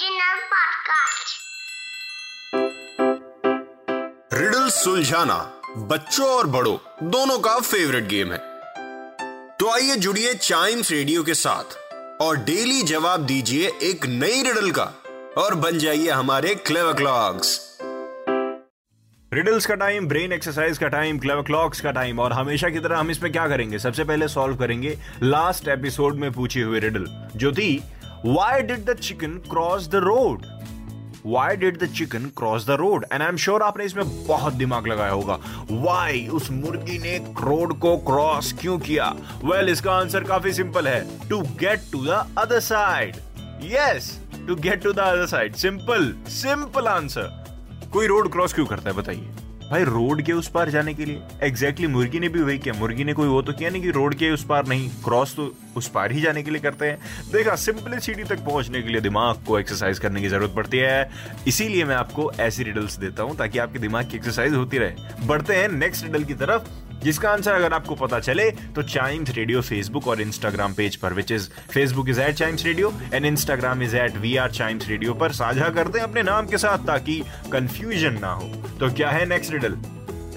Podcast. Riddle सुलझाना बच्चों और बड़ों दोनों का फेवरेट गेम है। तो आइए जुड़िए चाइम्स रेडियो के साथ और डेली जवाब दीजिए एक नई रिडल का और बन जाइए हमारे क्लेवर क्लॉक्स रिडल्स का टाइम ब्रेन एक्सरसाइज का टाइम क्लेवर क्लॉक्स का टाइम और हमेशा की तरह हम इसमें क्या करेंगे? सबसे पहले सॉल्व करेंगे लास्ट एपिसोड में पूछे हुए रिडल जो थी why did the chicken cross the road why did the chicken cross the road and I am sure आपने इसमें बहुत दिमाग लगाया होगा। वाई उस मुर्गी ने रोड को क्रॉस क्यों किया? वेल well, इसका आंसर काफ़ी सिंपल है। To get to the other side yes to get to the other side simple simple answer कोई रोड क्रॉस क्यों करता है बताइए। भाई रोड के उस पार जाने के लिए। एग्जैक्टली exactly, मुर्गी ने भी वही किया। मुर्गी ने कोई वो तो किया नहीं कि रोड के उस पार नहीं क्रॉस तो उस पार ही जाने के लिए करते हैं। देखा सिंपलिसिटी तक पहुँचने के लिए दिमाग को एक्सरसाइज करने की ज़रूरत पड़ती है। इसीलिए मैं आपको ऐसी रिडल्स देता हूँ ताकि आपके दिमाग की एक्सरसाइज होती रहे। बढ़ते हैं नेक्स्ट रिडल की तरफ़। जिसका आंसर अगर आपको पता चले तो चाइम्स रेडियो फेसबुक और इंस्टाग्राम पेज पर which is Facebook is at Chimes radio and Instagram is at we are Chimes radio पर साझा करते हैं अपने नाम के साथ ताकि कंफ्यूजन ना हो। तो क्या है next riddle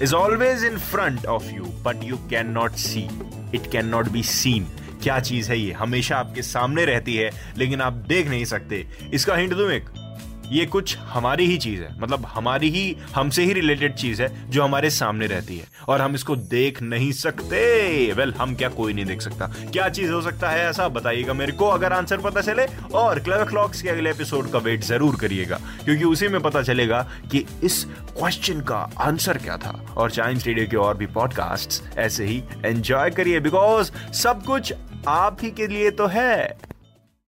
is always in front of you but you can not see it can not be seen क्या चीज़ है ये? हमेशा आपके सामने रहती है, लेकिन आप देख नहीं सकते। इसका हिंट दूँ एक? ये कुछ हमारी ही चीज़ है। मतलब हमारी ही, हमसे ही रिलेटेड चीज़ है जो हमारे सामने रहती है। और हम इसको देख नहीं सकते। वेल हम क्या कोई नहीं देख सकता। क्या चीज़ हो सकता है ऐसा? बताइएगा मेरे को। अगर आंसर पता चले और क्लेवर क्लॉक्स के अगले एपिसोड का वेट ज़रूर करिएगा। क्योंकि उसी में पता चलेगा कि इस क्वेश्चन का आंसर क्या था। और चाइम्स रेडियो के और भी पॉडकास्ट ऐसे ही एंजॉय करिए। बिकॉज़ सब कुछ आप ही के लिए तो है।